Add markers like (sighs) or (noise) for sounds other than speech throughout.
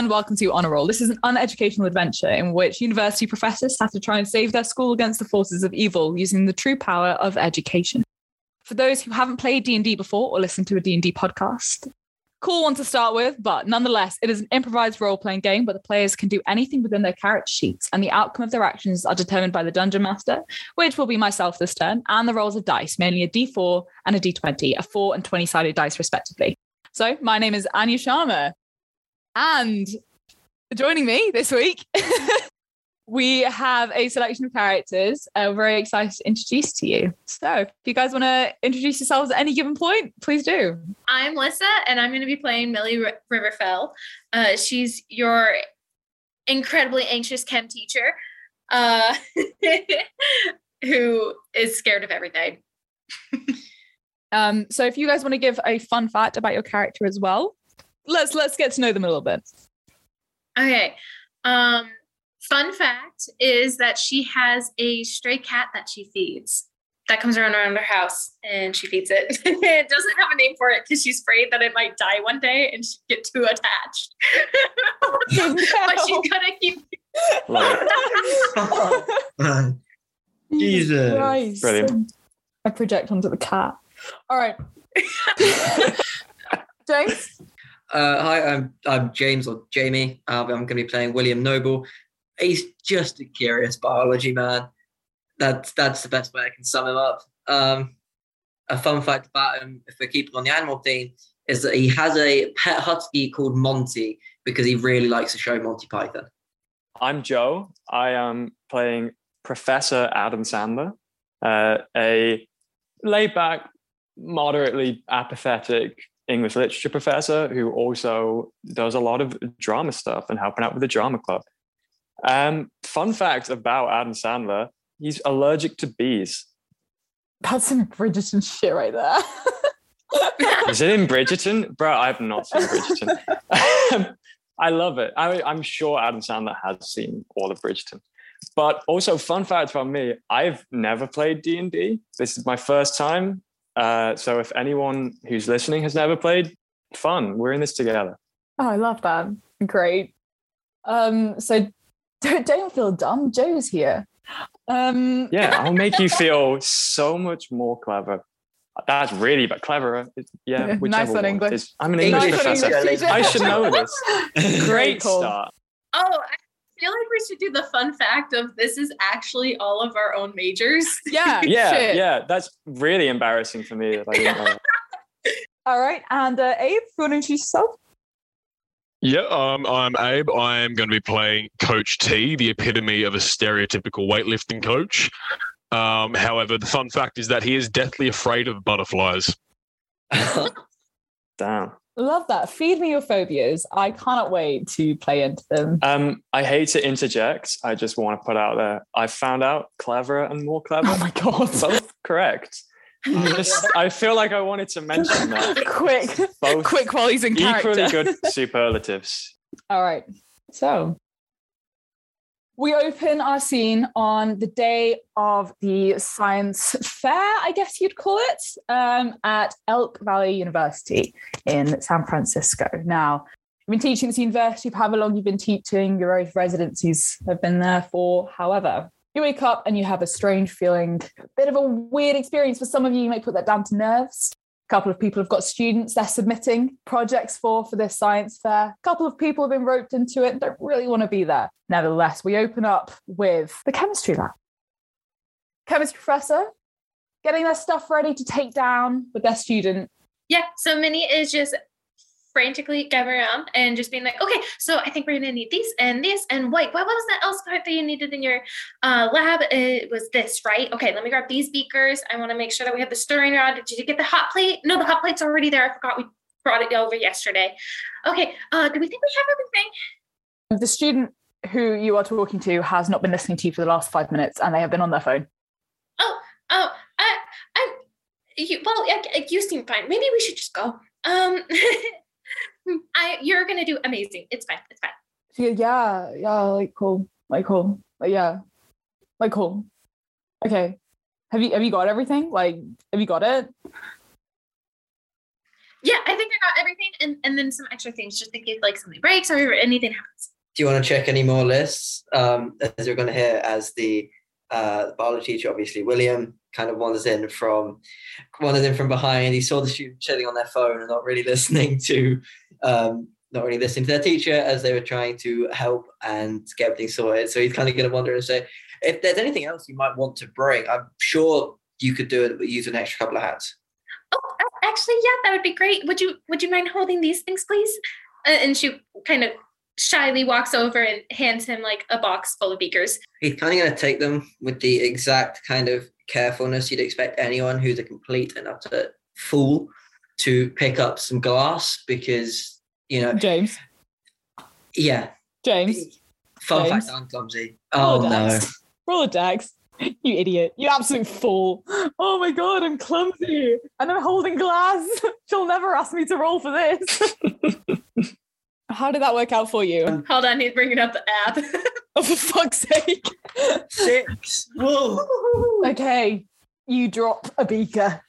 And welcome to Honour Roll. This is an uneducational adventure in which university professors have to try and save their school against the forces of evil using the true power of education. For those who haven't played D&D before or listened to a D&D podcast, cool one to start with, but nonetheless, it is an improvised role-playing game where the players can do anything within their character sheets, and the outcome of their actions are determined by the dungeon master, which will be myself this turn, and the rolls of dice, mainly a D4 and a D20, a 4 and 20-sided dice respectively. So, my name is Anya Sharma, and joining me this week, (laughs) we have a selection of characters uh, we're very excited to introduce to you. So, if you guys want to introduce yourselves at any given point, please do. I'm Lyssa, and I'm going to be playing Millie R- Riverfell. Uh, she's your incredibly anxious chem teacher uh, (laughs) who is scared of everything. (laughs) Um, so, if you guys want to give a fun fact about your character as well, let's let's get to know them a little bit. Okay. Um, fun fact is that she has a stray cat that she feeds that comes around around her house and she feeds it. (laughs) it doesn't have a name for it because she's afraid that it might die one day and she'd get too attached. (laughs) but she's (laughs) gonna keep Jesus. Christ. Brilliant. I project onto the cat. All right. James. Uh, hi, I'm I'm James or Jamie. Uh, I'm going to be playing William Noble. He's just a curious biology man. That's that's the best way I can sum him up. Um, a fun fact about him, if we're keeping on the animal theme, is that he has a pet husky called Monty because he really likes the show Monty Python. I'm Joe. I am playing Professor Adam Sandler, uh, a laid back, moderately apathetic English literature professor who also does a lot of drama stuff and helping out with the drama club. Um, fun fact about Adam Sandler he's allergic to bees. That's some Bridgerton shit right there. (laughs) Is it in Bridgerton? Bro, I've not seen Bridgerton. I love it. I, I'm sure Adam Sandler has seen all of Bridgerton. But also, fun fact about me: I've never played D and D. This is my first time. Uh, so, if anyone who's listening has never played, fun. We're in this together. Oh, I love that. Great. Um, so (laughs) don't, don't feel dumb. Joe's here. Um, Yeah, (laughs) I'll make you feel so much more clever. That's really but cleverer. Yeah, (laughs) Nice whichever on one English. is- I'm an Nice English on professor. English. I should know this. Great Cool. start. Oh, I feel like we should do the fun fact of this is actually all of our own majors. (laughs) Yeah. (laughs) Yeah, shit. yeah. That's really embarrassing for me. That I didn't know. (laughs) All right. And uh, Abe, if you want to introduce yourself? Yeah, um, I'm Abe. I'm going to be playing Coach T, the epitome of a stereotypical weightlifting coach. Um, however, the fun fact is that he is deathly afraid of butterflies. Damn. Love that. Feed me your phobias. I cannot wait to play into them. Um, I hate to interject. I just want to put out there. I found out cleverer and more clever. Oh my god. Both correct. Just, I feel like I wanted to mention that. (laughs) quick, Both quick qualities in character. equally good superlatives. All right. So we open our scene on the day of the science fair, I guess you'd call it, um, at Elk Valley University in San Francisco. Now, you've been teaching this university for however long you've been teaching, your own residencies have been there for however. You wake up and you have a strange feeling, a bit of a weird experience. For some of you, you might put that down to nerves. Couple of people have got students they're submitting projects for for this science fair. A couple of people have been roped into it and don't really want to be there. Nevertheless, we open up with the chemistry lab. Chemistry professor getting their stuff ready to take down with their student. Yeah, so Minnie is just frantically going around and just being like, okay, so I think we're gonna need these and this and wait, what was that else part that you needed in your uh, lab? It was this, right? Okay, let me grab these beakers. I want to make sure that we have the stirring rod. Did you get the hot plate? No, the hot plate's already there. I forgot we brought it over yesterday. Okay, uh, do we think we have everything? The student who you are talking to has not been listening to you for the last five minutes and they have been on their phone. Oh, oh, I, I, you, well, I, you seem fine. Maybe we should just go. Um, (laughs) I, you're gonna do amazing. It's fine. It's fine. She yeah, yeah, like cool, like cool, like yeah, like cool. Okay, have you have you got everything? Like, have you got it? Yeah, I think I got everything, and and then some extra things just in case like something breaks or anything happens. Do you want to check any more lists? Um, as you're going to hear, as the uh, biology teacher, obviously William, kind of wanders in from wanders in from behind. He saw the students chilling on their phone and not really (laughs) listening to um, not really listening to their teacher as they were trying to help and get everything sorted. So he's kind of going to wander and say, if there's anything else you might want to bring, I'm sure you could do it, but use an extra couple of hats. Oh, actually, yeah, that would be great. Would you would you mind holding these things, please? Uh, and she kind of shyly walks over and hands him like a box full of beakers. He's kind of going to take them with the exact kind of carefulness you'd expect anyone who's a complete and utter fool to pick up some glass because, you know, James. yeah. James. Fun James. fact, I'm clumsy. Oh, no. Rolodex. Rolodex. You idiot. You absolute fool. Oh my god, I'm clumsy. And I'm holding glass. (laughs) She'll never ask me to roll for this. (laughs) How did that work out for you? (laughs) Hold on, he's bringing up the app. Oh, for fuck's sake. Six. Whoa. Okay. You drop a beaker.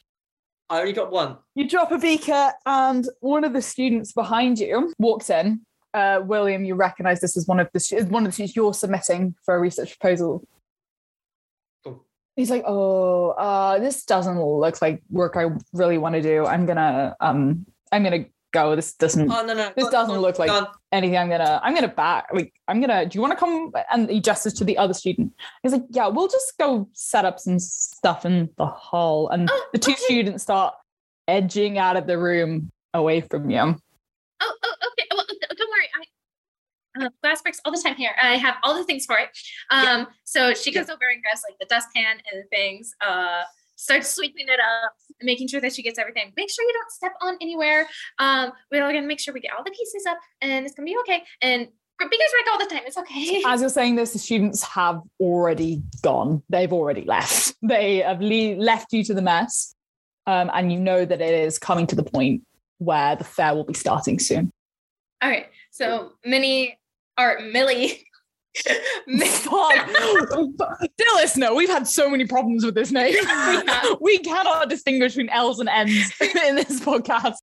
I only got one. You drop a beaker, and one of the students behind you walks in. Uh, William, you recognize this as one of the stu- one of the students you're submitting for a research proposal. Cool. He's like, "Oh, uh, this doesn't look like work I really want to do. I'm gonna, um, I'm gonna go. This doesn't Oh, no, no. This Go doesn't go look like- go anything. I'm gonna, I'm gonna back. Like, I'm gonna. Do you want to come? And he gestures to the other student. He's like, "Yeah, we'll just go set up some stuff in the hall." And Oh, the two okay. students start edging out of the room away from you. Oh, oh, okay. Well, don't worry. I uh, glass breaks all the time here. I have all the things for it. Um, so she goes over and grabs like the dustpan and things. Uh, starts sweeping it up, making sure that she gets everything. Make sure you don't step on anywhere. Um, we're all gonna make sure we get all the pieces up, and it's gonna be okay. And because break all the time, it's okay. As you're saying this, the students have already gone. They've already left. (laughs) They have le- left you to the mess, um, and you know that it is coming to the point where the fair will be starting soon. all right. So Minnie or Millie. (laughs) Mi- Fuck. Dear listener, we've had so many problems with this name. (laughs) we cannot distinguish between L's and N's (laughs) in this podcast.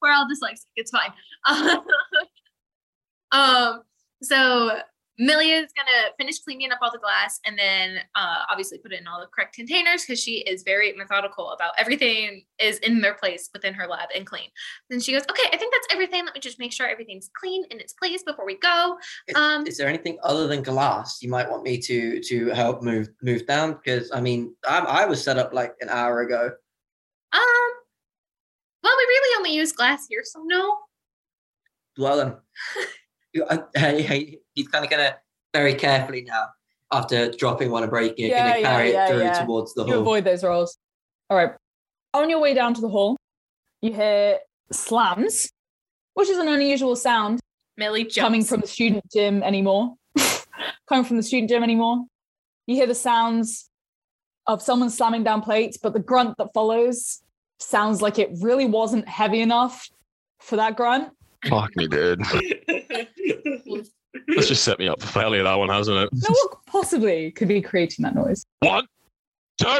we're all dyslexic. It's fine. (laughs) um, so Millie is gonna finish cleaning up all the glass and then uh, obviously put it in all the correct containers because she is very methodical about everything is in their place within her lab and clean. Then she goes, "Okay, I think that's everything. Let me just make sure everything's clean in its place before we go." Is, Um, is there anything other than glass you might want me to to help move move down? Because I mean, I, I was set up like an hour ago. Um, well, we really only use glass here, so no. Well then, (laughs) You- I- uh, (laughs) hey, hey, he's kind of gonna very carefully now after dropping one and breaking it, Yeah, gonna yeah, carry yeah, it through yeah. towards the You hall. avoid those rolls. All right. On your way down to the hall, you hear slams, which is an unusual sound Millie jumps. coming from the student gym anymore. (laughs) coming from the student gym anymore. You hear the sounds of someone slamming down plates, but the grunt that follows sounds like it really wasn't heavy enough for that grunt. Fuck me, dude. That's just set me up for failure, that one, hasn't it? Now, what possibly could be creating that noise? One, two.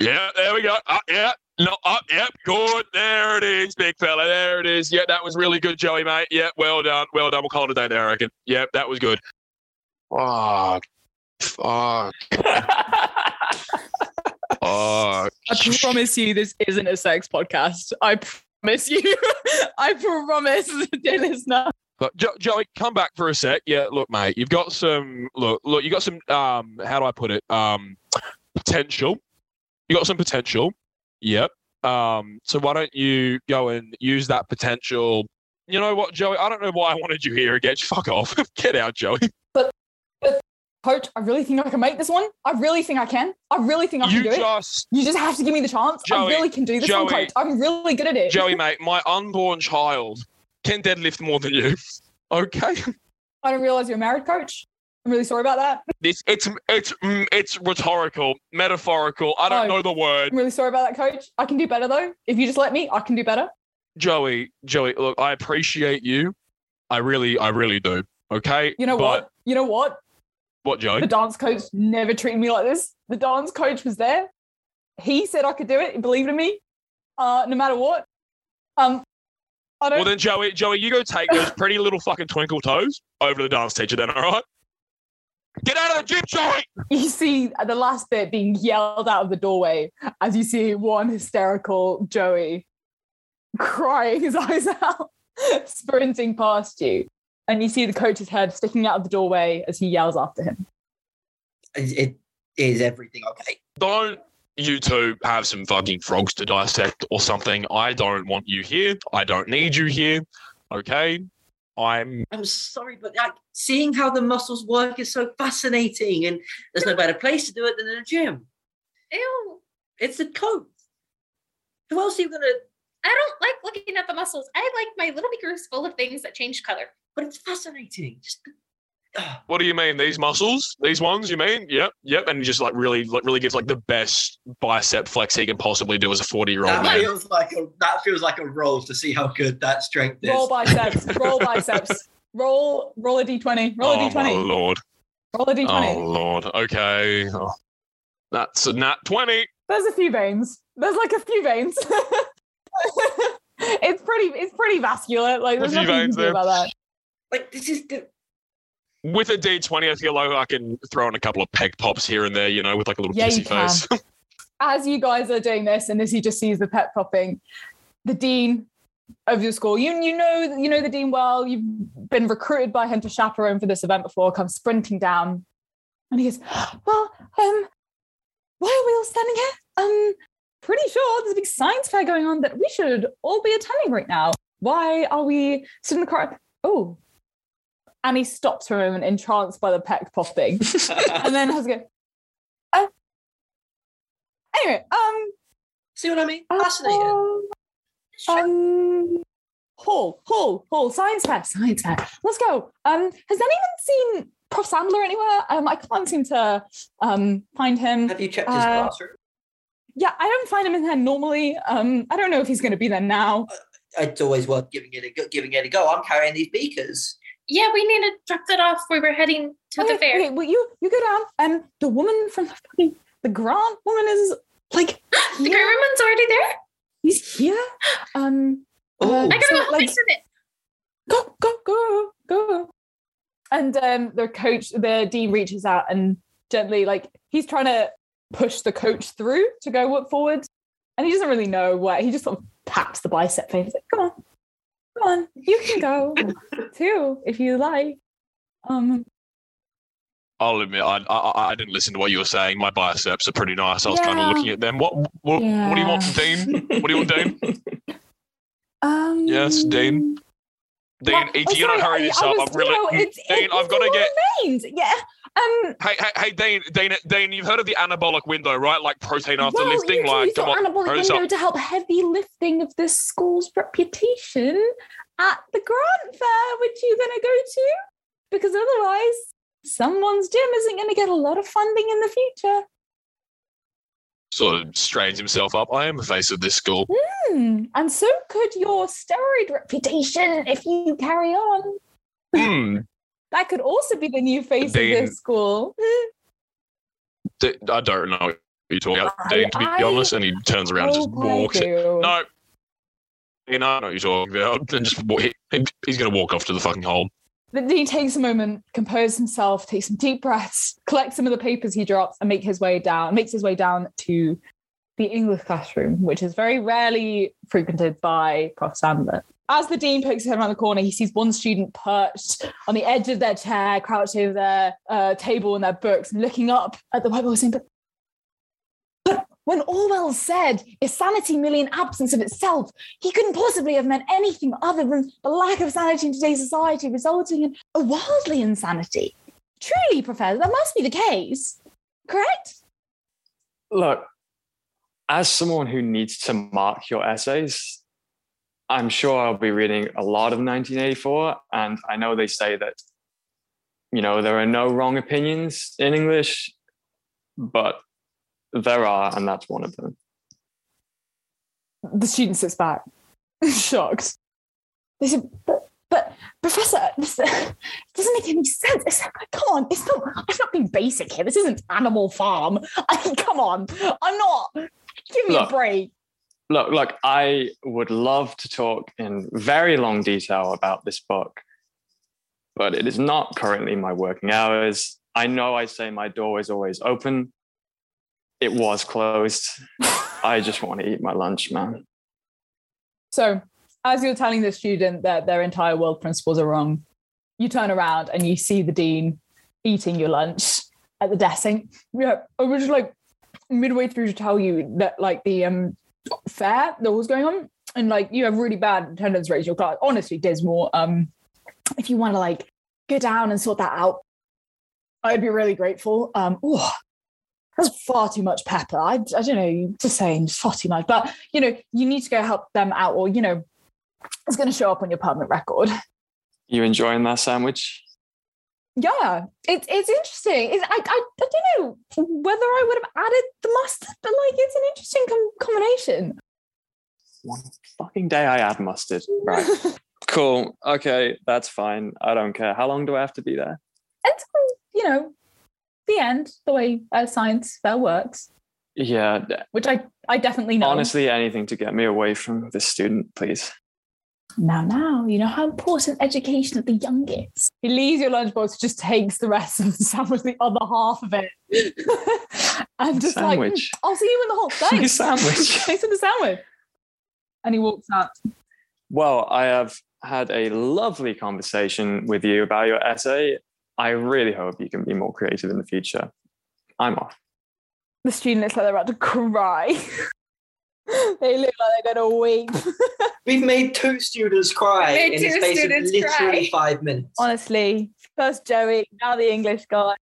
Yeah, there we go. Up, yeah. No, up, yep, good. There it is, big fella. There it is. Yeah, that was really good, Joey, mate. Yeah, well done. Well done. We'll call it a day there, I reckon. Yep, that was good. Fuck. Fuck. Fuck. I promise you, this isn't a sex podcast. I promise you. (laughs) I promise, (laughs) dear listener. But jo- Joey, come back for a sec. Yeah, look, mate, you've got some look, look, you got some um how do I put it? Um potential. You got some potential. Yep. Um, so why don't you go and use that potential? You know what, Joey? I don't know why I wanted you here again. (laughs) Fuck off. Get out, Joey. Coach, I really think I can make this one. I really think I can. I really think I can You do it. just You just have to give me the chance. I really can do this one, coach. I'm really good at it. Joey, (laughs) mate, my unborn child can deadlift more than you. (laughs) Okay. I don't realize you're a married coach. I'm really sorry about that. This it's it's mm, it's rhetorical, metaphorical. I don't Oh. know the word. I'm really sorry about that, coach. I can do better though. If you just let me, I can do better. Joey, Joey, look, I appreciate you. I really, I really do. Okay. You know But- what? You know what? What, Joey? The dance coach never treated me like this. The dance coach was there. He said I could do it. He believed in me. Uh, no matter what. Um, I don't. Well, then, Joey, Joey, you go take those pretty little fucking twinkle toes over to the dance teacher. Then, all right? Get out of the gym, Joey. you see the last bit being yelled out of the doorway as you see one hysterical Joey crying his (laughs) eyes out, sprinting past you. And you see the coach's head sticking out of the doorway as he yells after him. It is everything okay? Don't you two have some fucking frogs to dissect or something? I don't want you here. I don't need you here. Okay? I'm I'm sorry, but like seeing how the muscles work is so fascinating, and there's no better place to do it than in a gym. Ew. It's the coat. Who else are you gonna? I don't like looking at the muscles. I like my little beakers full of things that change color. But it's fascinating. Just. ah. What do you mean? These muscles? These ones? You mean? Yep, yep. And he just like really, like really gives like the best bicep flex he can possibly do as a forty-year-old that man. feels like a that feels like a roll to see how good that strength is. Roll biceps, roll (laughs) biceps, roll, roll a d20, roll a oh my d20, lord! roll a d20. Oh lord! Okay, oh. that's a nat twenty. There's a few veins. There's like a few veins. (laughs) it's pretty, it's pretty vascular. Like A there's few nothing you veins can do there. about that. Like this is the With a D twenty, I feel like I can throw in a couple of peg pops here and there. You know, with like a little Yeah, kissy face. (laughs) as you guys are doing this, and as he just sees the pet popping, the dean of your school, you you know you know the dean well. You've been recruited by him to chaperone for this event before. Comes sprinting down, and he goes, "Well, um, why are we all standing here? Um, pretty sure there's a big science fair going on that we should all be attending right now. Why are we sitting in the car? Oh." And he stops for a moment, entranced by the peck popping, (laughs) and then has to go. Uh, anyway, um, see what I mean? Fascinating. um, Hall, Hall, Hall, science fair, science fair. Let's go. Um, has anyone seen Prof Sandler anywhere? Um, I can't seem to um find him. Have you checked his Uh, classroom? Yeah, I don't find him in there normally. Um, I don't know if he's going to be there now. It's always worth giving it a go, giving it a go. I'm carrying these beakers. Yeah, we need to drop that off. We were heading to the Okay, fair. okay, well, you you go down. Um, the woman from the fucking the Grant woman is like (gasps) The here. woman's already there. He's here. Um, Oh, Uh, I gotta So, go like- fix it. go, go, go, go. And um, the coach, the dean reaches out and gently, like, he's trying to push the coach through to go forward. And he doesn't really know where. He just sort of taps the bicep thing. He's like, come on, come on, you can go too if you like. Um, I'll admit, I, I I didn't listen to what you were saying. My biceps are pretty nice. I was kind of looking at them. What what, what do you want from Dean? What do you want, Dean? (laughs) um, Yes, Dean. Dean, yeah, if oh, you don't sorry, hurry this up, I'm really. it's- Dean, it- I've it's got to get. remains. Yeah. Um, Hey, hey, hey, Dean, Dean, Dean, you've heard of the anabolic window, right? Like protein after well, lifting. you Like, come on, anabolic window up. to help heavy lifting of this school's reputation at the grant fair, which you're going to go to, because otherwise, someone's gym isn't going to get a lot of funding in the future. Sort of strains himself up. I am the face of this school. Hmm. And so could your steroid reputation if you carry on. Hmm. (laughs) That could also be the new face Dean- of this school. (laughs) D- I don't know what you're talking about, I- Dean, to be I honest. And he turns around and just walks. No. Dean, I know what you're talking about. And (laughs) just he, he's going to walk off to the fucking hole. Then he takes a moment, composes himself, takes some deep breaths, collects some of the papers he drops, and make his way down. Makes his way down to the English classroom, which is very rarely frequented by Prof. Sandler. As the dean pokes his head around the corner, he sees one student perched on the edge of their chair, crouched over their uh, table and their books, looking up at the whiteboard, saying, "But, when Orwell said, is sanity merely an absence of itself? He couldn't possibly have meant anything other than the lack of sanity in today's society, resulting in a worldly insanity. Truly, Professor, that must be the case, correct? Look, as someone who needs to mark your essays, I'm sure I'll be reading a lot of 1984. And I know they say that, you know, there are no wrong opinions in English, but there are, and that's one of them. The student sits back, (laughs) shocked. They said, but, but Professor, this (laughs) doesn't make any sense. It's like, come on, it's not, I'm not being basic here. This isn't Animal Farm. (laughs) I mean, come on, I'm not. Give me Look. a break. look, look, I would love to talk in very long detail about this book, but it is not currently my working hours. I know I say my door is always open. It was closed. I just want to eat my lunch, man. So, as you're telling the student that their entire world principles are wrong, you turn around and you see the dean eating your lunch at the desk Yeah, I was just like midway through to tell you that like the um fair that was going on and like you have really bad attendance rates your class. Honestly, dismal. Um if you want to like go down and sort that out, I'd be really grateful. Um oh, that's far too much pepper. I, I don't know, just saying far too much. But you know, you need to go help them out, or you know, it's going to show up on your permanent record. You enjoying that sandwich? Yeah, it's it's interesting. It's, I, I I don't know whether I would have added the mustard, but like it's an interesting com- combination. One fucking day I add mustard. Right. (laughs) cool. Okay, that's fine. I don't care. How long do I have to be there? Until you know the end, the way uh, science fair works, Yeah, which I I definitely know. honestly, anything to get me away from this student, please. Now, now, you know how important education at the young is. He leaves your lunchbox, just takes the rest of the sandwich, the other half of it. (laughs) and just like, Sandwich. "Mm, I'll see you in the hall. (laughs) Thanks. sandwich. (laughs) Thanks for the sandwich. And he walks out. Well, I have had a lovely conversation with you about your essay. I really hope you can be more creative in the future. I'm off. The student looks like they're about to cry. (laughs) they look like they're going to weep. (laughs) We've made two students cry Made in the space of literally cry. five minutes. Honestly, first Joey, now the English guy.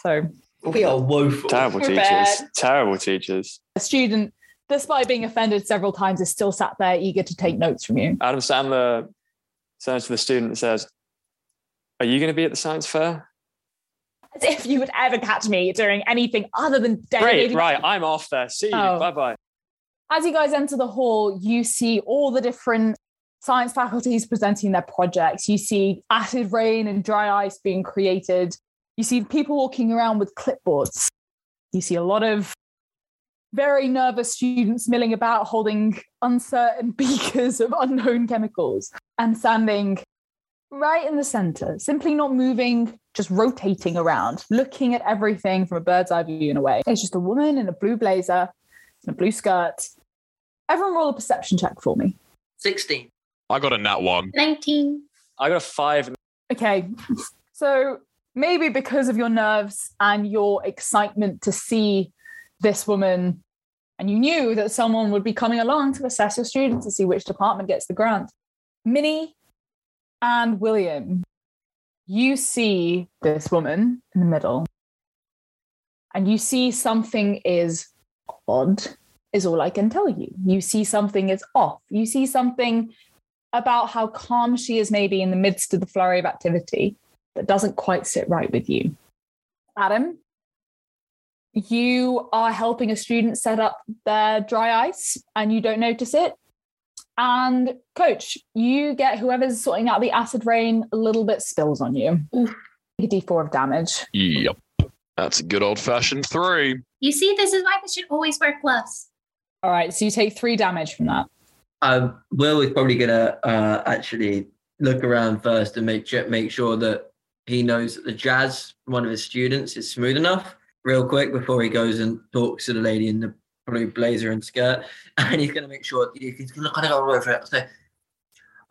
So We are woeful. Terrible We're teachers. bad. Terrible teachers. a student, despite being offended several times, is still sat there eager to take notes from you. Adam Sandler turns to the student and says, Are you going to be at the science fair? As if you would ever catch me doing anything other than Great, right. I'm off there. See you. Oh. Bye bye. As you guys enter the hall, you see all the different science faculties presenting their projects. You see acid rain and dry ice being created. You see people walking around with clipboards. You see a lot of very nervous students milling about holding uncertain (laughs) beakers of unknown chemicals and standing right in the center, simply not moving, just rotating around, looking at everything from a bird's eye view in a way. It's just a woman in a blue blazer and a blue skirt. Everyone roll a perception check for me. 16. I got a nat one. 19. I got a five. Okay. So maybe because of your nerves and your excitement to see this woman, and you knew that someone would be coming along to assess your students to see which department gets the grant. Minnie and William, you see this woman in the middle, and you see something is odd, is all I can tell you. You see something is off. You see something about how calm she is, maybe in the midst of the flurry of activity, that doesn't quite sit right with you. Adam, you are helping a student set up their dry ice and you don't notice it. And coach, you get whoever's sorting out the acid rain a little bit spills on you. Oof. A d4 of damage. Yep. That's a good old fashioned three. You see, this is why we should always wear gloves. All right, so you take three damage from that. Um, Will is probably gonna uh, actually look around first and make sure, make sure that he knows that the jazz, one of his students, is smooth enough. Real quick before he goes and talks to the lady in the blue blazer and skirt, (laughs) and he's gonna make sure he's gonna look kind of go over it say,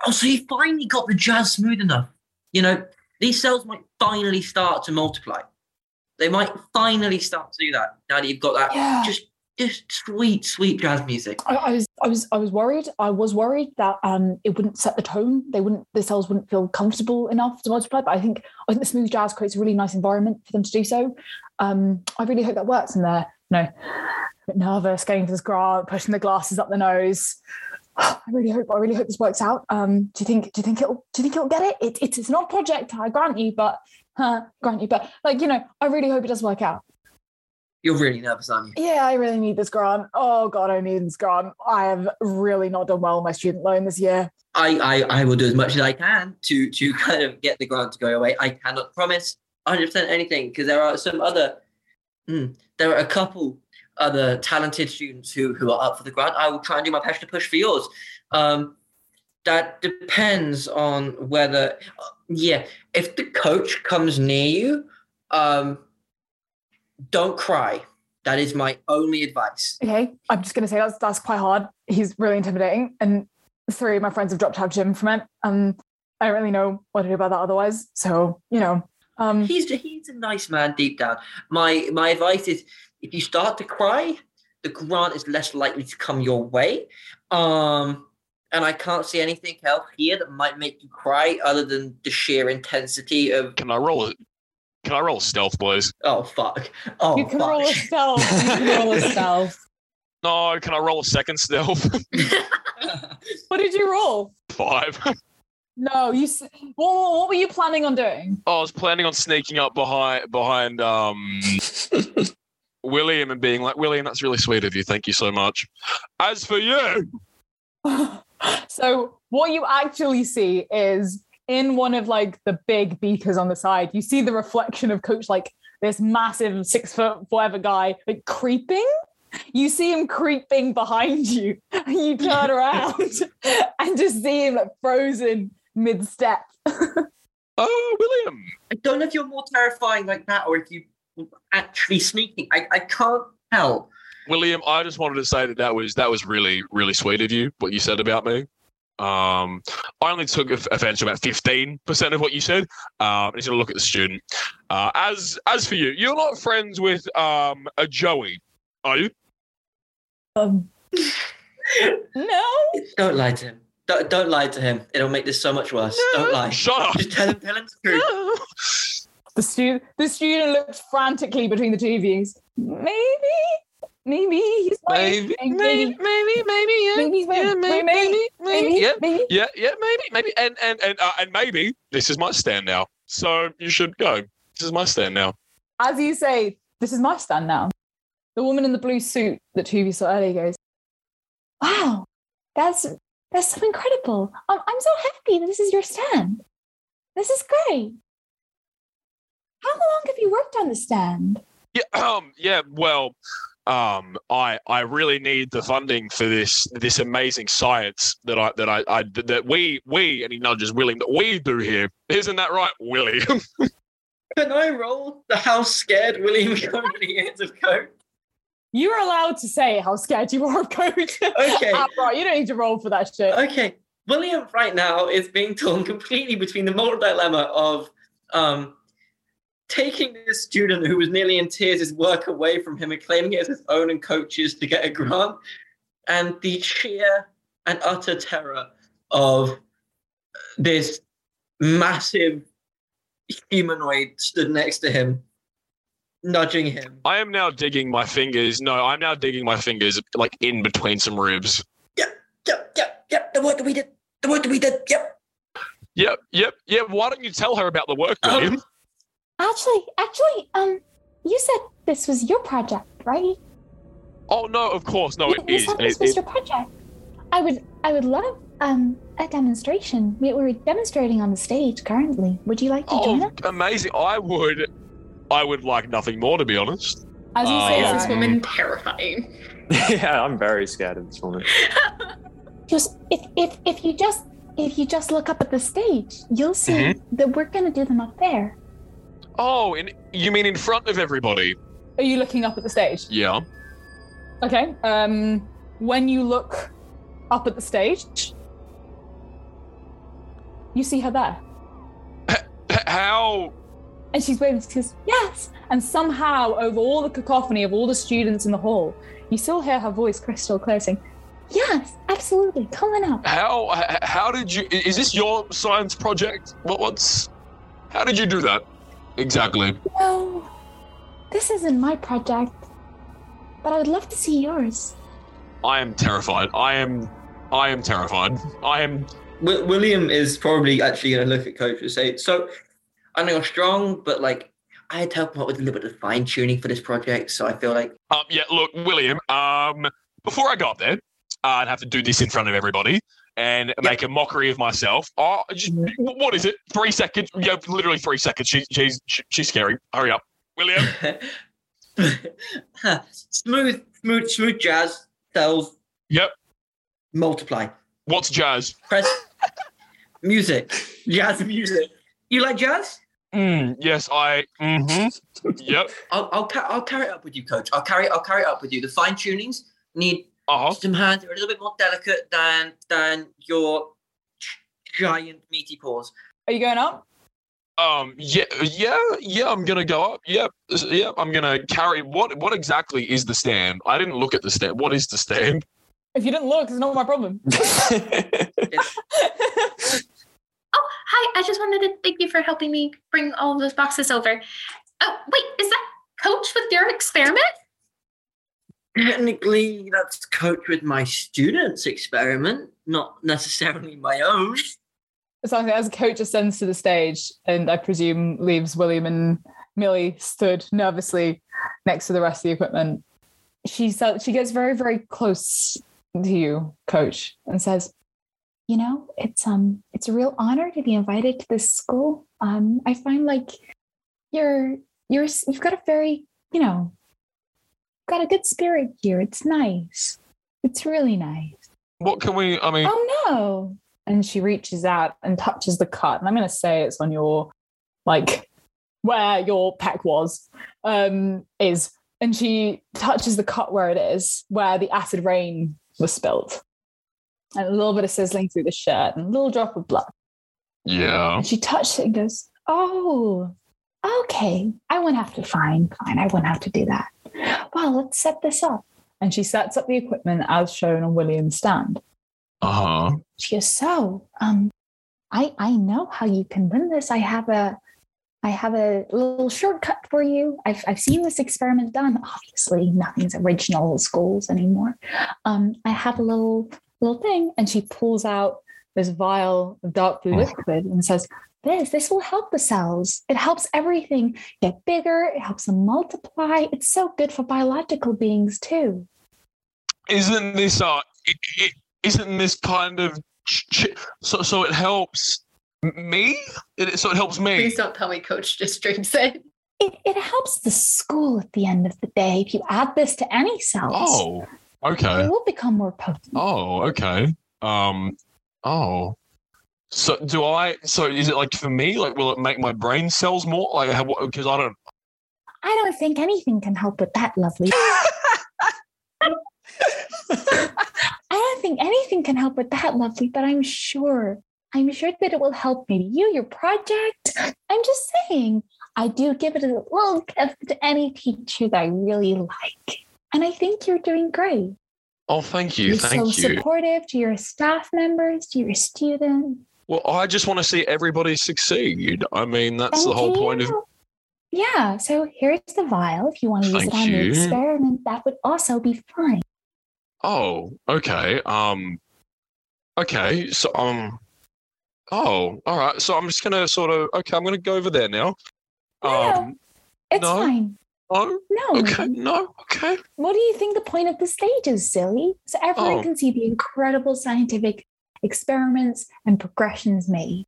"Oh, so he finally got the jazz smooth enough. You know, these cells might finally start to multiply. They might finally start to do that now that you've got that Yeah. just just sweet, sweet jazz music." I, I was I was I was worried. I was worried that um it wouldn't set the tone. They wouldn't the cells wouldn't feel comfortable enough to multiply. But I think I think the smooth jazz creates a really nice environment for them to do so. Um I really hope that works and they're know a bit nervous, going for this grant, pushing the glasses up the nose. (sighs) I really hope I really hope this works out. Um do you think do you think it'll do you think it'll get it? it it's it's an odd project, I grant you, but grant you, but like you know, I really hope it does work out. You're really nervous, aren't you? Yeah, I really need this grant. Oh God, I need this grant. I have really not done well with my student loan this year. I, I, I will do as much as I can to to (laughs) kind of get the grant to go away. I cannot promise 100% anything because there are some other, Hmm, there are a couple other talented students who who are up for the grant, I will try and do my best to push for yours. Um, that depends on whether, yeah, if the coach comes near you, um, don't cry. That is my only advice. Okay, I'm just gonna say that's that's quite hard. He's really intimidating, and three of my friends have dropped out of gym from it. Um, I don't really know what to do about that otherwise. So you know, um, He's he's a nice man deep down. My my advice is if you start to cry, the grant is less likely to come your way. Um, and I can't see anything else here that might make you cry other than the sheer intensity of Can I roll it? Can I roll stealth, boys? oh fuck. Oh you can fuck. roll a stealth. You can (laughs) roll a stealth. No, can I roll a second stealth? (laughs) (laughs) What did you roll? Five. No, you. s- What, what were you planning on doing? I was planning on sneaking up behind behind um (laughs) William and being like, William, that's really sweet of you. Thank you so much. As for you, (laughs) so what you actually see is in one of like the big beakers on the side, you see the reflection of Coach like this massive six foot whatever guy like creeping. You see him creeping behind you, and (laughs) you turn around and just see him like frozen mid step. oh William. I don't know if you're more terrifying like that or if you actually sneaking. I, I can't tell. William, I just wanted to say that that was that was really really sweet of you what you said about me. Um, I only took off- offense to about fifteen percent of what you said. Um, I need to look at the student. Uh, as as for you, you're not friends with um a Joey, are you? Um, (laughs) no, Don't lie to him. Don't, don't lie to him. It'll make this so much worse. Don't lie. Shut up. Just tell him, tell him the truth. the student the student looks frantically between the two of you. Maybe, maybe he's Maybe, maybe, maybe, maybe, yeah, Maybe he's yeah, maybe, Maybe, maybe, maybe, yeah, maybe. yeah, yeah, maybe, maybe, and and and uh, and maybe this is my stand now. So you should go. This is my stand now. As you say, this is my stand now. The woman in the blue suit that two saw earlier goes, Wow, that's that's so incredible. I'm, I'm so happy that this is your stand. This is great. How long have you worked on the stand? Yeah, (clears throat) um, yeah. Well, um, I I really need the funding for this this amazing science that I that I, I that we we and he nudges William that we do here. Isn't that right, William? (laughs) Can I roll the how scared William coming to the hands of Coach? You're allowed to say how scared you are of coach. Okay. (laughs) right, you don't need to roll for that shit. Okay. William right now is being torn completely between the moral dilemma of um, taking this student who was nearly in tears his work away from him and claiming it as his own and coaches to get a grant, and the sheer and utter terror of this massive humanoid stood next to him, nudging him. I am now digging my fingers. No, I'm now digging my fingers like in between some ribs. Yep, yep, yep. Yep. The work that we did. The work that we did. Yep. Yep, yep, yep. Why don't you tell her about the work, Um, William? Actually, actually, um, you said this was your project, right? oh no, of course, no, you, it you is. said and this it- was it- your project. I would, I would love um a demonstration. We, we're demonstrating on the stage currently. Would you like to join oh, us? amazing! I would, I would like nothing more, to be honest. As you say Is Um, this woman terrifying? (laughs) yeah, I'm very scared of this woman. (laughs) Just if if if you just if you just look up at the stage, you'll see Mm-hmm. that we're gonna do them up there. Oh, in, you mean in front of everybody? are you looking up at the stage? Yeah. Okay. Um, when you look up at the stage, you see her there. H- How? And she's waving, she goes, Yes. And somehow, over all the cacophony of all the students in the hall, you still hear her voice crystal clear saying, Yes, absolutely. Come on up. How? How did you? Is this your science project? What? What's? How did you do that? Exactly. No, this isn't my project, but I would love to see yours. I am terrified. I am. I am terrified. I am. Wi- William is probably actually going to look at Coach and say, "So, I know you're strong, but like, I had to help out with a little bit of fine tuning for this project. So I feel like, Um. Yeah. Look, William. Um. Before I got there, I'd have to do this in front of everybody and make a mockery of myself. Oh, just, what is it? Three seconds? Yeah, literally three seconds. She, she's she, she's scary. Hurry up, William. (laughs) smooth, smooth, smooth jazz cells Yep. multiply. What's jazz? Press (laughs) music, jazz music. You like jazz? Mm, yes, I. Mm-hmm. Yep. (laughs) I'll I'll, ca- I'll carry it up with you, coach. I'll carry I'll carry it up with you. The fine tunings need Uh huh. some hands that are a little bit more delicate than than your giant meaty paws. Are you going up? Um. Yeah. Yeah. Yeah. I'm gonna go up. Yep. Yep. I'm gonna carry. What? What exactly is the stand? I didn't look at the stand. What is the stand? If you didn't look, it's not my problem. (laughs) (laughs) Hi. I just wanted to thank you for helping me bring all of those boxes over. Oh, wait, is that coach with your experiment? Technically, that's coach with my students' experiment, not necessarily my own. So I think as coach ascends to the stage and I presume leaves William and Millie stood nervously next to the rest of the equipment, she said she gets very, very close to you, coach, and says, You know, it's um it's a real honor to be invited to this school. Um I find like you're you're you've got a very, you know, got a good spirit here. It's nice. It's really nice. What can we? I mean. Oh no. and she reaches out and touches the cut. And I'm going to say it's on your, like, where your peck was, um, is. And she touches the cut where it is, where the acid rain was spilt. And a little bit of sizzling through the shirt and a little drop of blood. Yeah. And she touched it and goes, Oh, okay. I won't have to fine, fine. I won't have to do that. Well, let's set this up. And she sets up the equipment as shown on William's stand. Uh huh. She goes, so um I I know how you can win this. I have a I have a little shortcut for you. I've I've seen this experiment done. Obviously, nothing's original schools anymore. Um, I have a little little thing, And she pulls out this vial of dark blue Oh. liquid and says, this this will help the cells. It helps everything get bigger. It helps them multiply. It's so good for biological beings too. Isn't this uh? i i isn't this kind of ch- ch- so? So it helps me. It, so it helps me. Please don't tell me coach just drinks it. It it helps the school at the end of the day. If you add this to any cells, Oh. Okay. it will become more potent. Oh. Okay. Um. Oh. So do I? So is it like for me? Like, will it make my brain cells more? Like, because I don't. I don't think anything can help with that, lovely. (laughs) I don't think anything can help with that, lovely, but I'm sure, I'm sure that it will help maybe you, your project. I'm just saying, I do give it a little gift to any teacher that I really like. And I think you're doing great. Oh, thank you. Thank You're Thank so you. supportive to your staff members, to your students. Well, I just want to see everybody succeed. I mean, that's the whole can point of. you- Yeah, so here's the vial. If you want to use Thank it on the you. experiment, that would also be fine. Oh, okay. Um, okay. So, um, oh, all right. So I'm just gonna sort of. Okay, I'm gonna go over there now. No, no. Um, It's No. fine. Oh, No. okay. No, okay. What do you think the point of the stage is, silly? So everyone Oh. can see the incredible scientific experiments and progressions made.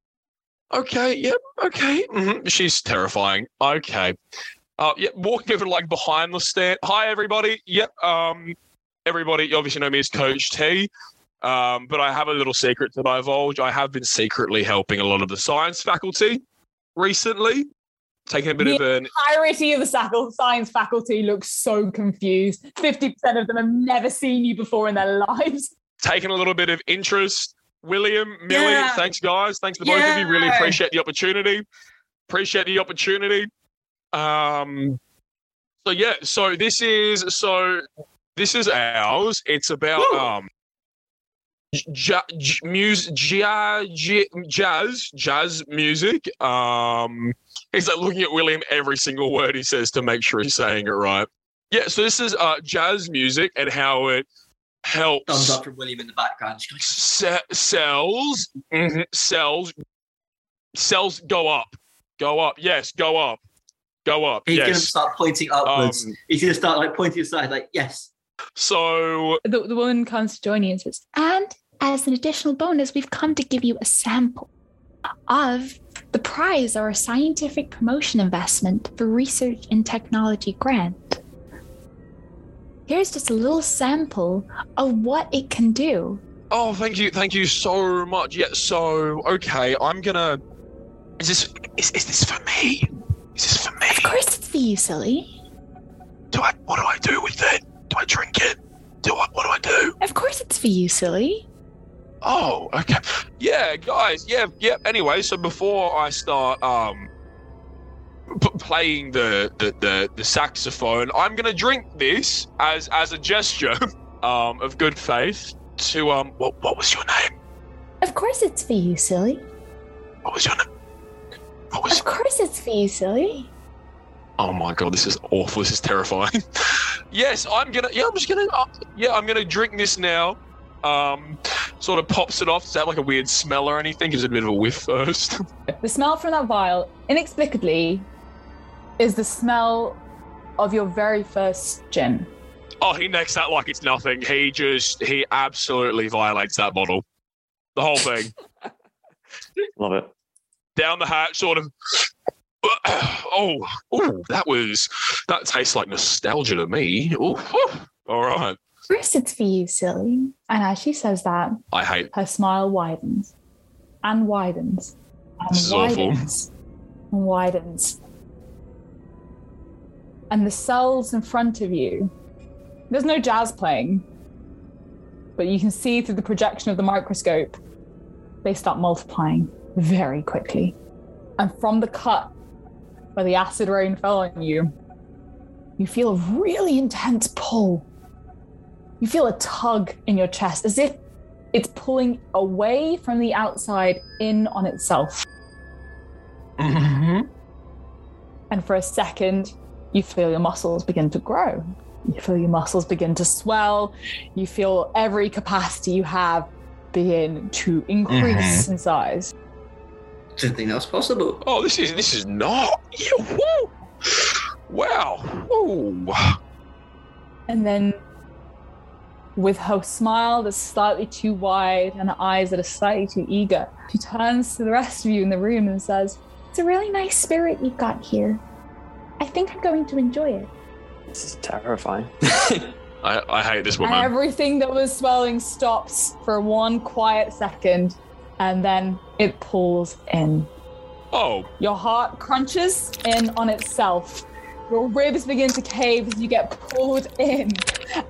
Okay, yep, okay. mhm, She's terrifying. Okay. Uh, yeah, walking over like behind the stand. Hi, everybody. Yep. Um, everybody, you obviously know me as Coach T. Um, but I have a little secret to divulge. I have been secretly helping a lot of the science faculty recently, taking a bit of an entirety of the sac- science faculty looks so confused. 50% of them have never seen you before in their (laughs) lives. taking a little bit of interest. William, Millie, Yeah. thanks, guys. Thanks to both of you. Really appreciate the opportunity. Appreciate the opportunity. Um, so yeah, so this is so this is ours. It's about Woo. um jazz, mus- jazz, jazz, jazz music. Um, he's like looking at William every single word he says to make sure he's saying it right. Yeah, so this is uh jazz music and how it helps Thumbs up from William in the background. She's (laughs) going, se- cells mhm, cells cells go up go up yes go up go up He's going to start pointing upwards. um, He's going to start like pointing aside, like, yes. so The, the woman comes to join you and says, And as an additional bonus, we've come to give you a sample of the prize or a scientific promotion investment for research and technology grant. Here's just a little sample of what it can do. Oh, thank you, thank you so much. Yeah, so okay, I'm gonna. Is this is, is this for me? Is this for me? Of course, it's for you, silly. Do I? What do I do with it? Do I drink it? Do I? What do I do? Of course, it's for you, silly. Oh, okay. Yeah, guys. Yeah, yeah. Anyway, so before I start um p- playing the, the the the saxophone, I'm gonna drink this as as a gesture (laughs) um of good faith to um what what was your name? Of course, it's for you, silly. What was your name? What was? Of course, it's for you, silly. Oh my god, this is awful. This is terrifying. (laughs) yes, I'm gonna. Yeah, I'm just gonna. Uh, yeah, I'm gonna drink this now. Um, sort of pops it off. Does that have like a weird smell or anything? Gives it a bit of a whiff first. (laughs) The smell from that vial, inexplicably, is the smell of your very first gin. oh, he necks that like it's nothing. He just he absolutely violates that bottle. The whole thing. (laughs) Love it. Down the hatch, sort of. (clears throat) Oh, oh, that was that tastes like nostalgia to me. Ooh, whew. all right. Course, it's for you, silly. And as she says that, I hate her smile widens and widens and This widens and widens. And the cells in front of you, there's no jazz playing, but you can see through the projection of the microscope, they start multiplying very quickly. And from the cut where the acid rain fell on you, you feel a really intense pull. You feel a tug in your chest as if it's pulling away from the outside in on itself. Mhm. And for a second, you feel your muscles begin to grow. You feel your muscles begin to swell. You feel every capacity you have begin to increase in size. Didn't think that was possible. Oh, this is this is not. Yeah, woo. Wow. Ooh. And then, with her smile that's slightly too wide and her eyes that are slightly too eager, she turns to the rest of you in the room and says, It's a really nice spirit you've got here. I think I'm going to enjoy it. This is terrifying. (laughs) I, I hate this woman. everything that was swelling stops for one quiet second, and then it pulls in. Oh, Your heart crunches in on itself. Your ribs begin to cave as you get pulled in,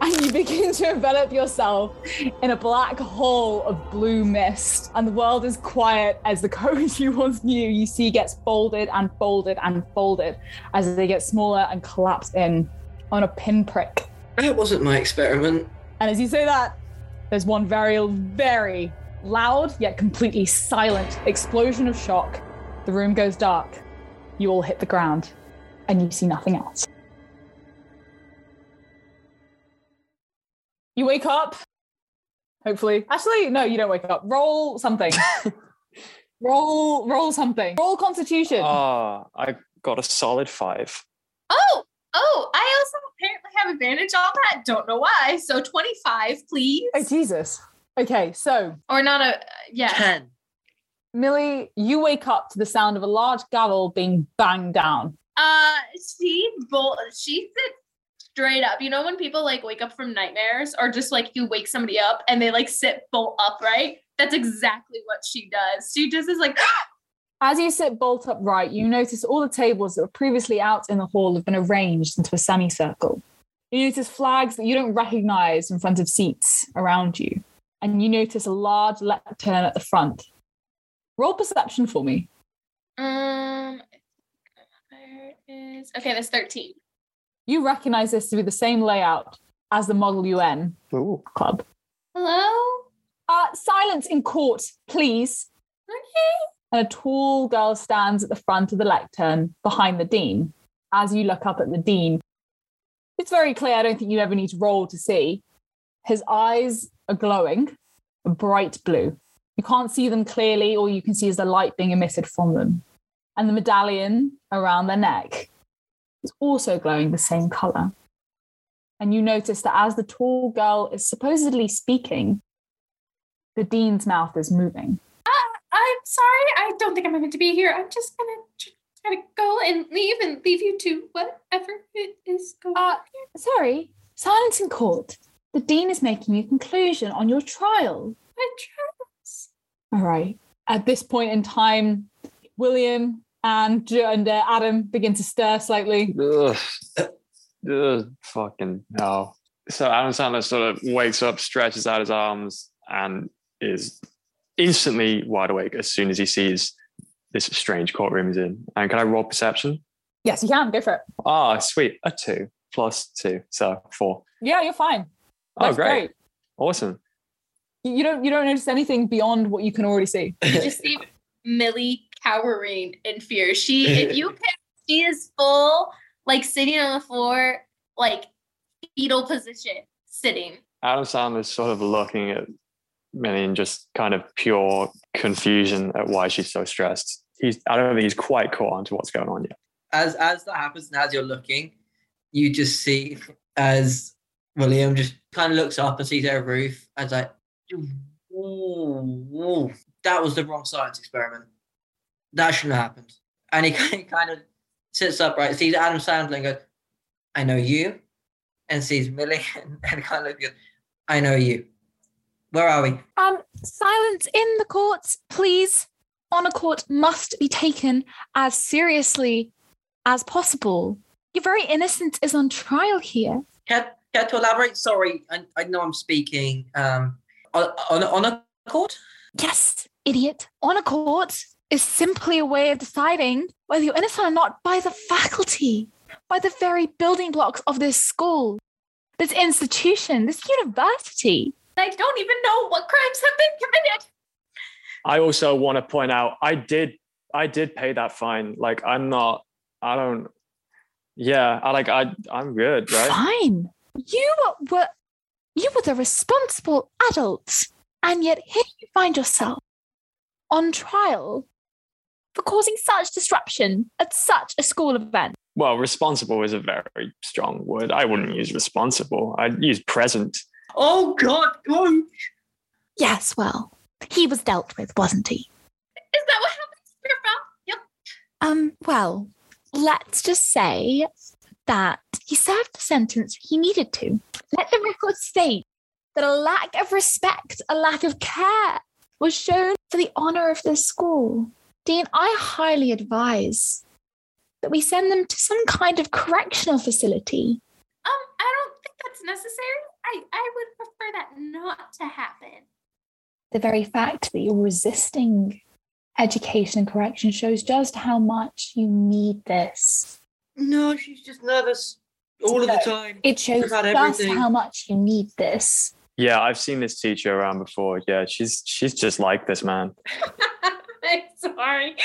and you begin to envelop yourself in a black hole of blue mist. And the world is quiet as the (laughs) coach you once knew you see gets folded and folded and folded as they get smaller and collapse in on a pinprick. That wasn't my experiment. And as you say that, there's one very, very loud yet completely silent explosion of shock. The room goes dark. You all hit the ground, and you see nothing else. You wake up. Hopefully. Actually, no, you don't wake up. Roll something. (laughs) roll, roll something. Roll constitution. Ah, I got a solid five. Oh, oh, I also apparently have advantage on that. Don't know why. So 25, please. oh, Jesus. Okay, so Or not a, yeah. Ten. Millie, you wake up to the sound of a large gavel being banged down. Uh, she bolt. She sits straight up. You know when people like wake up from nightmares, or just like you wake somebody up and they like sit bolt upright. That's exactly what she does. She just is like, As you sit bolt upright, you notice all the tables that were previously out in the hall have been arranged into a semicircle. You notice flags that you don't recognize in front of seats around you. And you notice a large lectern at the front. Roll perception for me. um, is okay. That's thirteen. You recognize this to be the same layout as the Model UN Ooh. club. Hello. Uh, silence in court, please. Okay. and a tall girl stands at the front of the lectern behind the dean. As you look up at the dean, it's very clear. I don't think you ever need to roll to see. His eyes are glowing, a bright blue. You can't see them clearly, all you can see is the light being emitted from them. And the medallion around their neck is also glowing the same color. And you notice that as the tall girl is supposedly speaking, the dean's mouth is moving. I'm sorry. I don't think I'm meant to be here. I'm just gonna tr- try to go and leave and leave you to whatever it is going Uh. Sorry, Silence in court. The dean is making a conclusion on your trial. My trials. All right. At this point in time, William and Jo- and uh, Adam begin to stir slightly. Ugh. Ugh, fucking hell. So Adam Sandler sort of wakes up, stretches out his arms, and is instantly wide awake as soon as he sees this strange courtroom he's in. And can I roll perception? Yes, you can go for it. Ah, sweet. A two plus two. So four. Yeah, you're fine. Oh, That's great. Awesome. You you don't you don't notice anything beyond what you can already see. You just see Millie cowering in fear. She, (laughs) if you can, she is full, like sitting on the floor, like fetal position, sitting. Adam Sandler's sort of looking at Millie in just kind of pure confusion at why she's so stressed. He's I don't think he's quite caught on to what's going on yet. as as that happens and as you're looking, you just see as William just kind of looks up and sees their roof and is like, ooh, ooh, that was the wrong science experiment. That shouldn't have happened. And he, (laughs) he kind of sits upright, sees Adam Sandler and goes, I know you. And sees Millie (laughs) and, and kind of goes, I know you. Where are we? Um, silence in the courts, please. Honor court must be taken as seriously as possible. Your very innocence is on trial here. Care, care to elaborate? Sorry, I, I know I'm speaking um, on, on, on a court? Yes, idiot. Honor court is simply a way of deciding whether you're innocent or not by the faculty, by the very building blocks of this school, this institution, this university. I don't even know what crimes have been committed. I also want to point out I did I did pay that fine. Like I'm not I don't yeah, I like I I'm good, right? Fine. You were you were the responsible adult and yet here you find yourself on trial for causing such disruption at such a school event. Well, responsible is a very strong word. I wouldn't use responsible. I'd use present. Oh, God. Oh. Yes, well, he was dealt with, wasn't he? Is that what happens, Grandma? Yep. Um, well, let's just say that he served the sentence he needed to. Let the record state that a lack of respect, a lack of care was shown for the honor of this school. Dean, I highly advise that we send them to some kind of correctional facility. Um, I don't think that's necessary. I, I would prefer that not to happen. The very fact that you're resisting education and correction shows just how much you need this. No, she's just nervous all of the time. It shows About just everything. how much you need this. Yeah, I've seen this teacher around before. Yeah, she's she's just like this man. (laughs) I'm (laughs) sorry.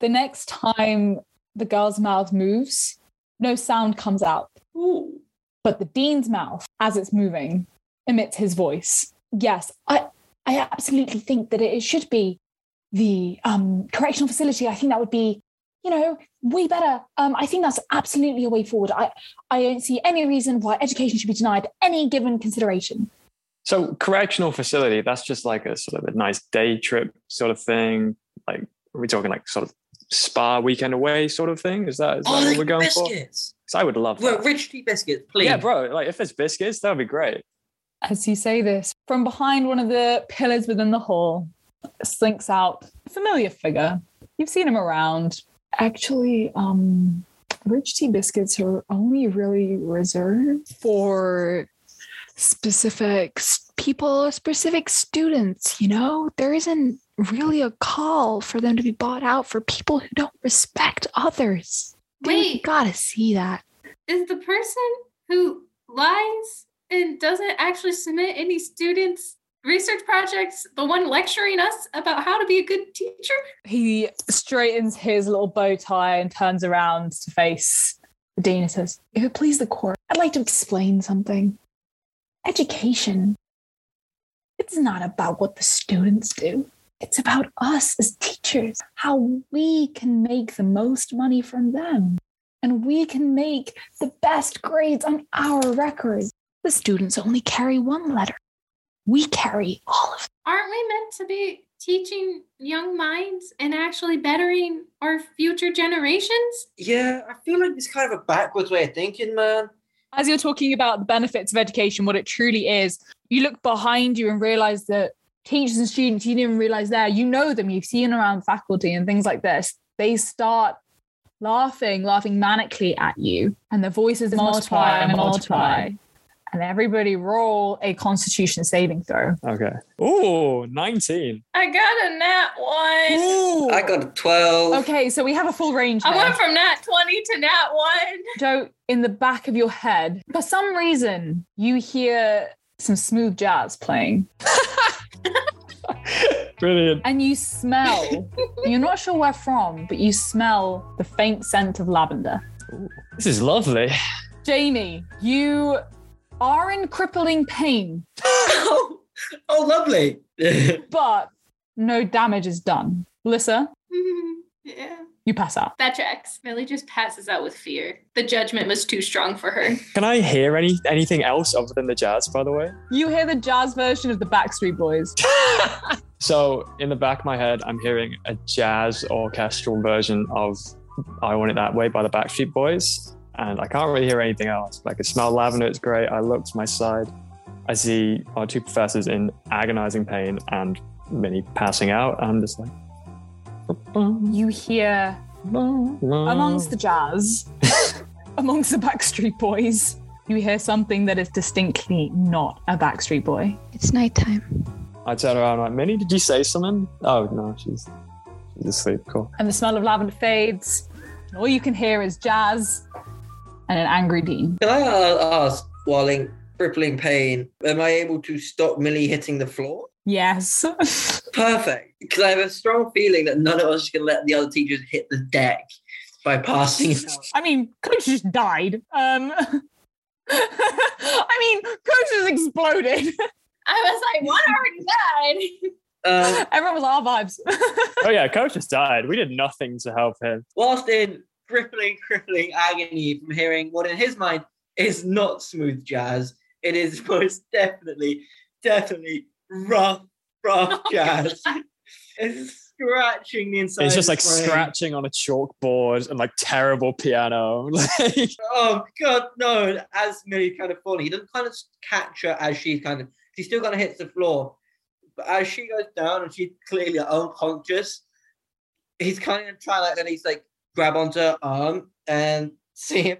The next time the girl's mouth moves, no sound comes out. Ooh. but the dean's mouth, as it's moving, emits his voice. Yes, I I absolutely think that it should be the um, correctional facility. I think that would be, you know, way better. Um, I think that's absolutely a way forward. I I don't see any reason why education should be denied any given consideration. So correctional facility, that's just like a sort of a nice day trip sort of thing. Like are we talking like sort of spa weekend away sort of thing? Is that is that Oh, what we're going for? biscuits. 'Cause I would love Well, that. rich tea biscuits, please. Yeah, bro. Like if there's biscuits, that would be great. as you say this, from behind one of the pillars within the hall slinks out a familiar figure. You've seen him around. Actually, um, rich tea biscuits are only really reserved for specific people, specific students. You know, there isn't really a call for them to be bought out for people who don't respect others. Dude, you Wait. gotta see that. Is the person who lies and doesn't actually submit any students' research projects the one lecturing us about how to be a good teacher? he straightens his little bow tie and turns around to face the dean and says, If it please the court, I'd like to explain something. Education, it's not about what the students do. It's about us as teachers, how we can make the most money from them. And we can make the best grades on our records. The students only carry one letter. We carry all of them. Aren't we meant to be teaching young minds and actually bettering our future generations? Yeah, I feel like it's kind of a backwards way of thinking, man. As you're talking about the benefits of education, what it truly is, you look behind you and realize that teachers and students you didn't even realize there, you know them, you've seen around faculty and things like this. They start laughing, laughing manically at you, and their voices multiply and multiply. And everybody roll a constitution saving throw. Okay. Ooh, 19. I got a nat one. Ooh. I got a 12. Okay, so we have a full range. I here. went from nat 20 to nat one. Joe, in the back of your head, for some reason, you hear some smooth jazz playing (laughs) Brilliant. and you smell, you're not sure where from, but you smell the faint scent of lavender. This is lovely. Jamie, you are in crippling pain, oh, (laughs) oh, lovely. (laughs) but no damage is done. Lyssa, (laughs) yeah. you pass out. That tracks. Millie just passes out with fear. The judgment was too strong for her. Can I hear any anything else other than the jazz, by the way? You hear the jazz version of the Backstreet Boys. So in the back of my head, I'm hearing a jazz orchestral version of I Want It That Way by the Backstreet Boys. And I can't really hear anything else. But I can smell lavender, it's great. I look to my side. I see our two professors in agonizing pain and Minnie passing out. I'm just like You hear amongst the jazz, (laughs) amongst the Backstreet Boys, you hear something that is distinctly not a Backstreet Boy. It's nighttime. I turn around like, Minnie, did you say something? Oh no, she's she's asleep. Cool. And the smell of lavender fades, and all you can hear is jazz and an angry Dean. Can I uh, ask, while in crippling pain, am I able to stop Millie hitting the floor? Yes. (laughs) Perfect. Because I have a strong feeling that none of us can let the other teachers hit the deck by passing out. I mean, Coach just died. Um, (laughs) I mean, Coach just exploded. I was like, one already died. Um, (laughs) Everyone was our vibes. Oh yeah, coach just died. We did nothing to help him. whilst in crippling, crippling agony from hearing what in his mind is not smooth jazz, it is (laughs) most definitely, definitely rough, rough Oh, jazz. (laughs) It's scratching the inside. It's just like brain. scratching on a chalkboard and like terrible piano. (laughs) Like, Oh god, no! As Millie kind of falling, he doesn't kind of catch her as she's kind of. She still kind of hits the floor, but as she goes down and she's clearly unconscious, he's kind of trying like, and he's like grab onto her arm and (laughs) see him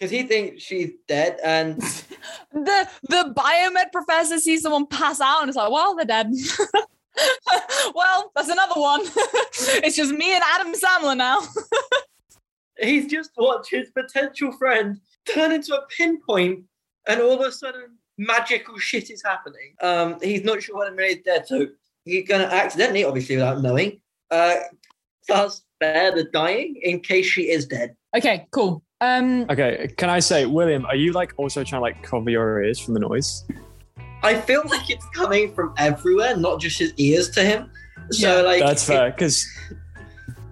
because he thinks she's dead, and (laughs) the the biomed professor sees someone pass out and is like, well, they're dead. (laughs) well, that's another one. it's just me and Adam Sandler now. he's just watched his potential friend turn into a pinpoint, and all of a sudden magical shit is happening. Um, he's not sure when Millie's dead, so he's gonna accidentally, obviously without knowing, uh, does spare the dying in case she is dead. Okay, cool. Um, okay, can I say, William, are you like also trying to like cover your ears from the noise? I feel like it's coming from everywhere, not just his ears to him. So Yeah, like That's fair, because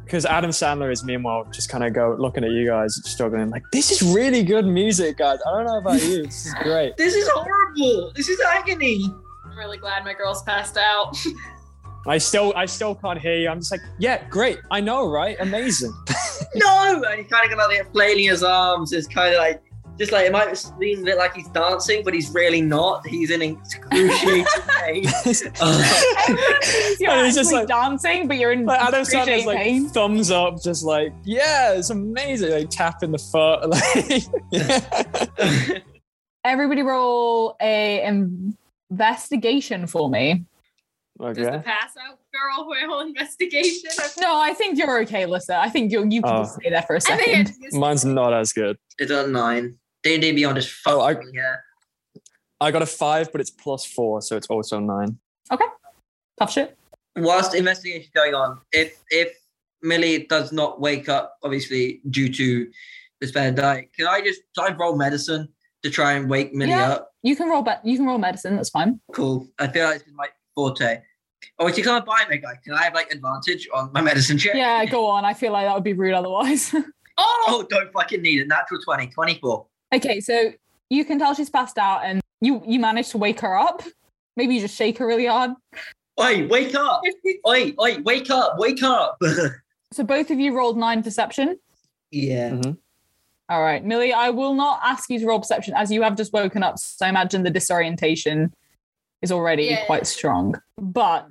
because Adam Sandler is meanwhile just kind of go looking at you guys struggling like this is really good music, guys. I don't know about you, this is great. (laughs) This is horrible. This is agony. I'm really glad my girl's passed out. (laughs) I still I still can't hear you. I'm just like, yeah, great. I know, right? Amazing. (laughs) No, and he's kind of gonna like flailing his arms. It's kind of like just like it might seem a bit like he's dancing, but he's really not. He's in excruciating (laughs) pain. (laughs) Uh, everyone you're he's just actually like- dancing, but you're in Like Adam Sandler's excruciating like pain. thumbs up, just like, yeah, it's amazing. Like tapping the foot. Like, yeah. Everybody roll a investigation for me. Does the pass out girl roll investigation? (laughs) No, I think you're okay, Lyssa. I think you you can Oh. just stay there for a think second. it's Mine's not as good. it's a nine. D and D Beyond is Oh, I- yeah. I got a five, but it's plus four, so it's also nine. Okay. Tough shit. Whilst investigation going on, if if Millie does not wake up, obviously due to the spare die, can I just try and roll medicine to try and wake Millie Yeah. up? You can roll bet. You can roll medicine. That's fine. Cool. I feel like it's my forte. Oh, she can't buy me, guy. Can I have like advantage on my medicine check? Yeah, go on. I feel like that would be rude otherwise. Oh, (laughs) Oh, don't fucking need it. Natural 20, 24. okay, so you can tell she's passed out, and you you managed to wake her up. Maybe you just shake her really hard. Oi, wake up! (laughs) Oi, oi, wake up, wake up! (laughs) So both of you rolled nine perception. yeah. Mhm. All right, Millie, I will not ask you to roll perception as you have just woken up. So I imagine the disorientation is already Yeah. quite strong. But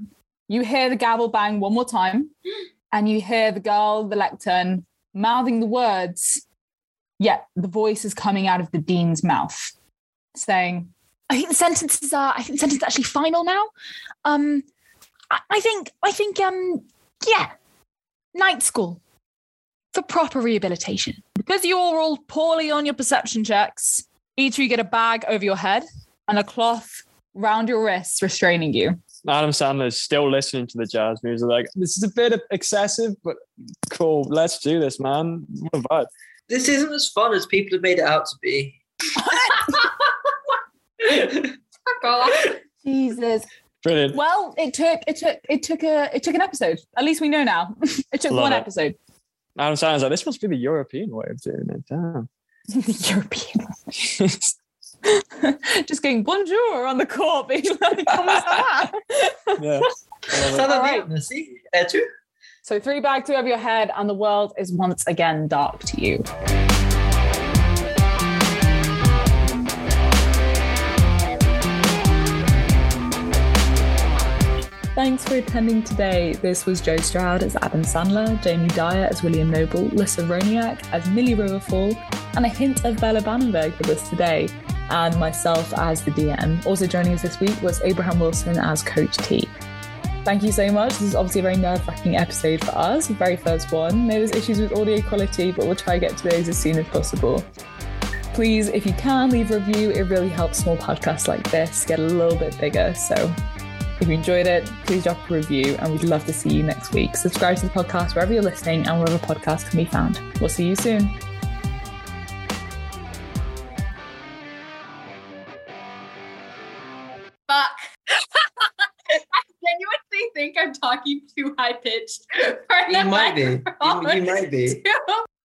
you hear the gavel bang one more time, (gasps) and you hear the girl, the lectern, mouthing the words. Yet the voice is coming out of the dean's mouth, saying, I think the sentences are. I think the sentence is actually final now. Um, I, I think. I think. Um, yeah, night school for proper rehabilitation. Because you're all poorly on your perception checks, each of you get a bag over your head and a cloth round your wrists restraining you. Adam Sandler is still listening to the jazz music. Like, this is a bit excessive, but cool. Let's do this, man. What a vibe. This isn't as fun as people have made it out to be. (laughs) Fuck off. Jesus. Brilliant. Well, it took it took it took a it took an episode. At least we know now. (laughs) it took Love one it. episode. Adam Sandler's like, this must be the European way of doing it. Damn. (laughs) the European. (laughs) Just going bonjour on the court, being like, "Comment ça va?" (laughs) yeah. Ça va bien, right. merci. Et tu? So three bags over your head, and the world is once again dark to you. Thanks for attending today. This was Joe Stroud as Adam Sandler, Jamie Dyer as William Noble, Lyssa Wroniak as Millie Riverfell, and a hint of Bella Bannenberg with us today, and myself as the DM. Also joining us this week was Abraham Wilson as Coach T. Thank you so much. This is obviously a very nerve wracking episode for us, the very first one. Maybe there's issues with audio quality, but we'll try to get to those as soon as possible. Please, if you can, leave a review. It really helps small podcasts like this get a little bit bigger. So if you enjoyed it, please drop a review and we'd love to see you next week. Subscribe to the podcast wherever you're listening and wherever podcasts can be found. We'll see you soon. Think I'm talking too high pitched for (laughs) You might be. You, you might be.